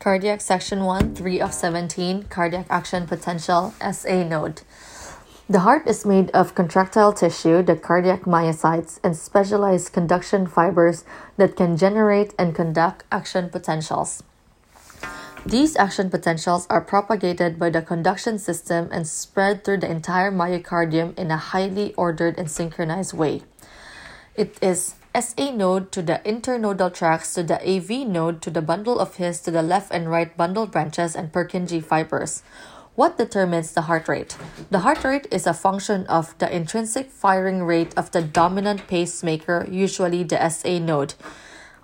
Cardiac Section 1, 3 of 17, Cardiac Action Potential, SA Node. The heart is made of contractile tissue, the cardiac myocytes, and specialized conduction fibers that can generate and conduct action potentials. These action potentials are propagated by the conduction system and spread through the entire myocardium in a highly ordered and synchronized way. It is SA node to the internodal tracts to the AV node to the bundle of His to the left and right bundle branches and Purkinje fibers. What determines the heart rate? The heart rate is a function of the intrinsic firing rate of the dominant pacemaker, usually the SA node,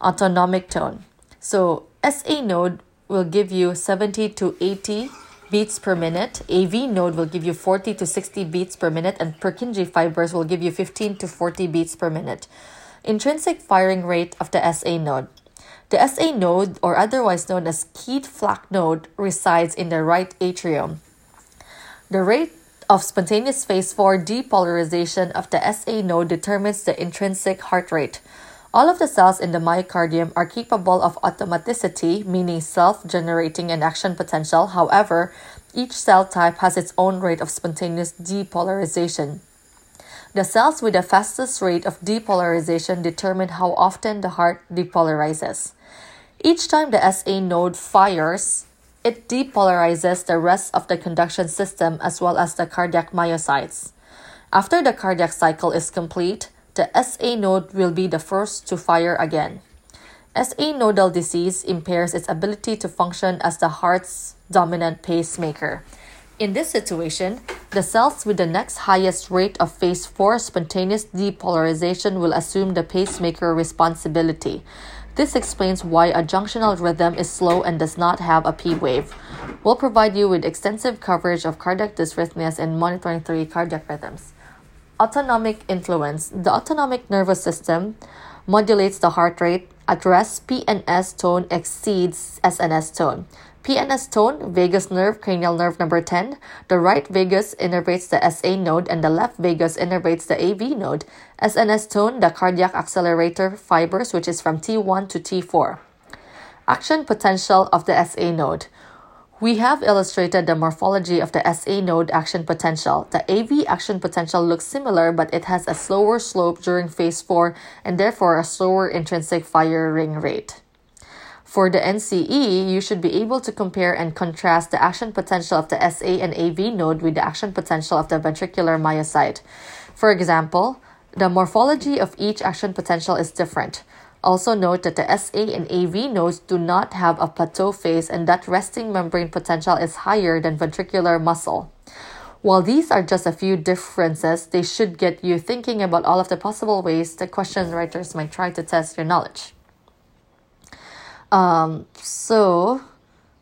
autonomic tone. So, SA node will give you 70 to 80 beats per minute. AV node will give you 40 to 60 beats per minute, and Purkinje fibers will give you 15 to 40 beats per minute. Intrinsic firing rate of the SA node. The SA node, or otherwise known as Keith-Flack node, resides in the right atrium. The rate of spontaneous phase 4 depolarization of the SA node determines the intrinsic heart rate. All of the cells in the myocardium are capable of automaticity, meaning self generating an action potential. However, each cell type has its own rate of spontaneous depolarization. The cells with the fastest rate of depolarization determine how often the heart depolarizes. Each time the SA node fires, it depolarizes the rest of the conduction system as well as the cardiac myocytes. After the cardiac cycle is complete, the SA node will be the first to fire again. SA nodal disease impairs its ability to function as the heart's dominant pacemaker. In this situation, the cells with the next highest rate of phase 4 spontaneous depolarization will assume the pacemaker responsibility. This explains why a junctional rhythm is slow and does not have a P wave. We'll provide you with extensive coverage of cardiac dysrhythmias and monitoring three cardiac rhythms. Autonomic influence. The autonomic nervous system modulates the heart rate. At rest, PNS tone exceeds SNS tone. PNS tone, vagus nerve, cranial nerve number 10. The right vagus innervates the SA node and the left vagus innervates the AV node. SNS tone, the cardiac accelerator fibers, which is from T1 to T4. Action potential of the SA node. We have illustrated the morphology of the SA node action potential. The AV action potential looks similar, but it has a slower slope during phase 4 and therefore a slower intrinsic firing rate. For the NCE, you should be able to compare and contrast the action potential of the SA and AV node with the action potential of the ventricular myocyte. For example, the morphology of each action potential is different. Also note that the SA and AV nodes do not have a plateau phase and that resting membrane potential is higher than ventricular muscle. While these are just a few differences, they should get you thinking about all of the possible ways the question writers might try to test your knowledge. Um, so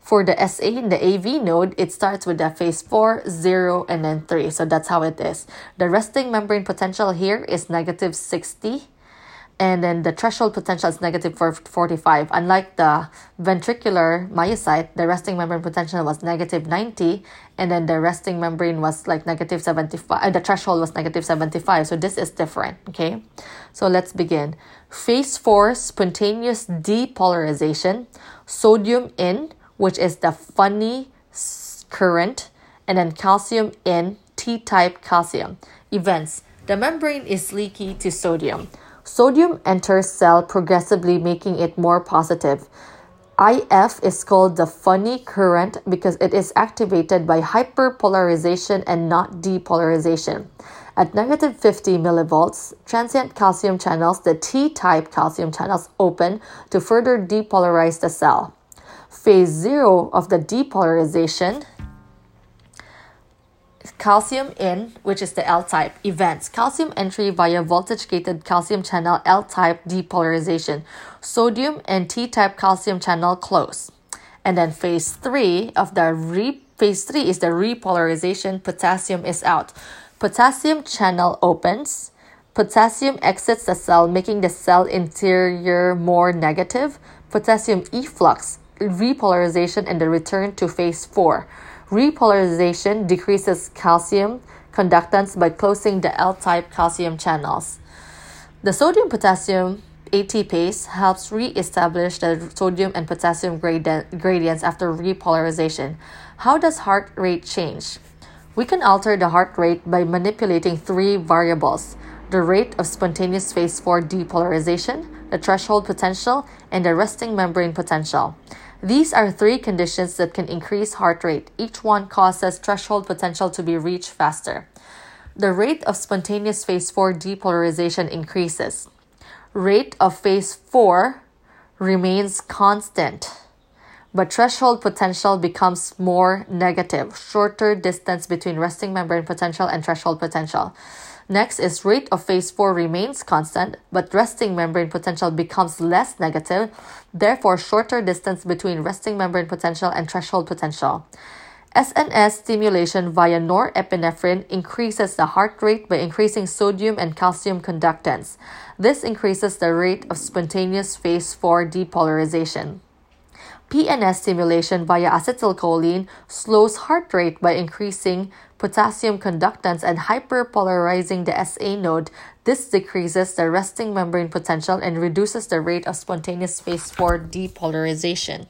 for the SA the AV node, it starts with the phase 4, 0, and then 3. So that's how it is. The resting membrane potential here is negative 60. And then the threshold potential is negative for negative 45. Unlike the ventricular myocyte, the resting membrane potential was negative 90. And then the resting membrane was like negative 75. Uh, the threshold was negative 75. So this is different. Okay. So let's begin. Phase 4 spontaneous depolarization, sodium in, which is the funny current, and then calcium in, T type calcium. Events The membrane is leaky to sodium. Sodium enters cell progressively, making it more positive. IF is called the funny current because it is activated by hyperpolarization and not depolarization. At negative 50 millivolts, transient calcium channels, the T type calcium channels, open to further depolarize the cell. Phase 0 of the depolarization, calcium in, which is the L type, events. Calcium entry via voltage gated calcium channel L type depolarization. Sodium and T type calcium channel close. And then phase 3 of the re phase 3 is the repolarization, potassium is out. Potassium channel opens. Potassium exits the cell, making the cell interior more negative. Potassium efflux, repolarization, and the return to phase 4. Repolarization decreases calcium conductance by closing the L type calcium channels. The sodium potassium ATPase helps re-establish the sodium and potassium gradients after repolarization. How does heart rate change? We can alter the heart rate by manipulating three variables the rate of spontaneous phase 4 depolarization, the threshold potential, and the resting membrane potential. These are three conditions that can increase heart rate. Each one causes threshold potential to be reached faster. The rate of spontaneous phase 4 depolarization increases. Rate of phase 4 remains constant but threshold potential becomes more negative, shorter distance between resting membrane potential and threshold potential. Next is rate of phase 4 remains constant, but resting membrane potential becomes less negative, therefore shorter distance between resting membrane potential and threshold potential. SNS stimulation via norepinephrine increases the heart rate by increasing sodium and calcium conductance. This increases the rate of spontaneous phase 4 depolarization. PNS stimulation via acetylcholine slows heart rate by increasing potassium conductance and hyperpolarizing the SA node. This decreases the resting membrane potential and reduces the rate of spontaneous phase 4 depolarization.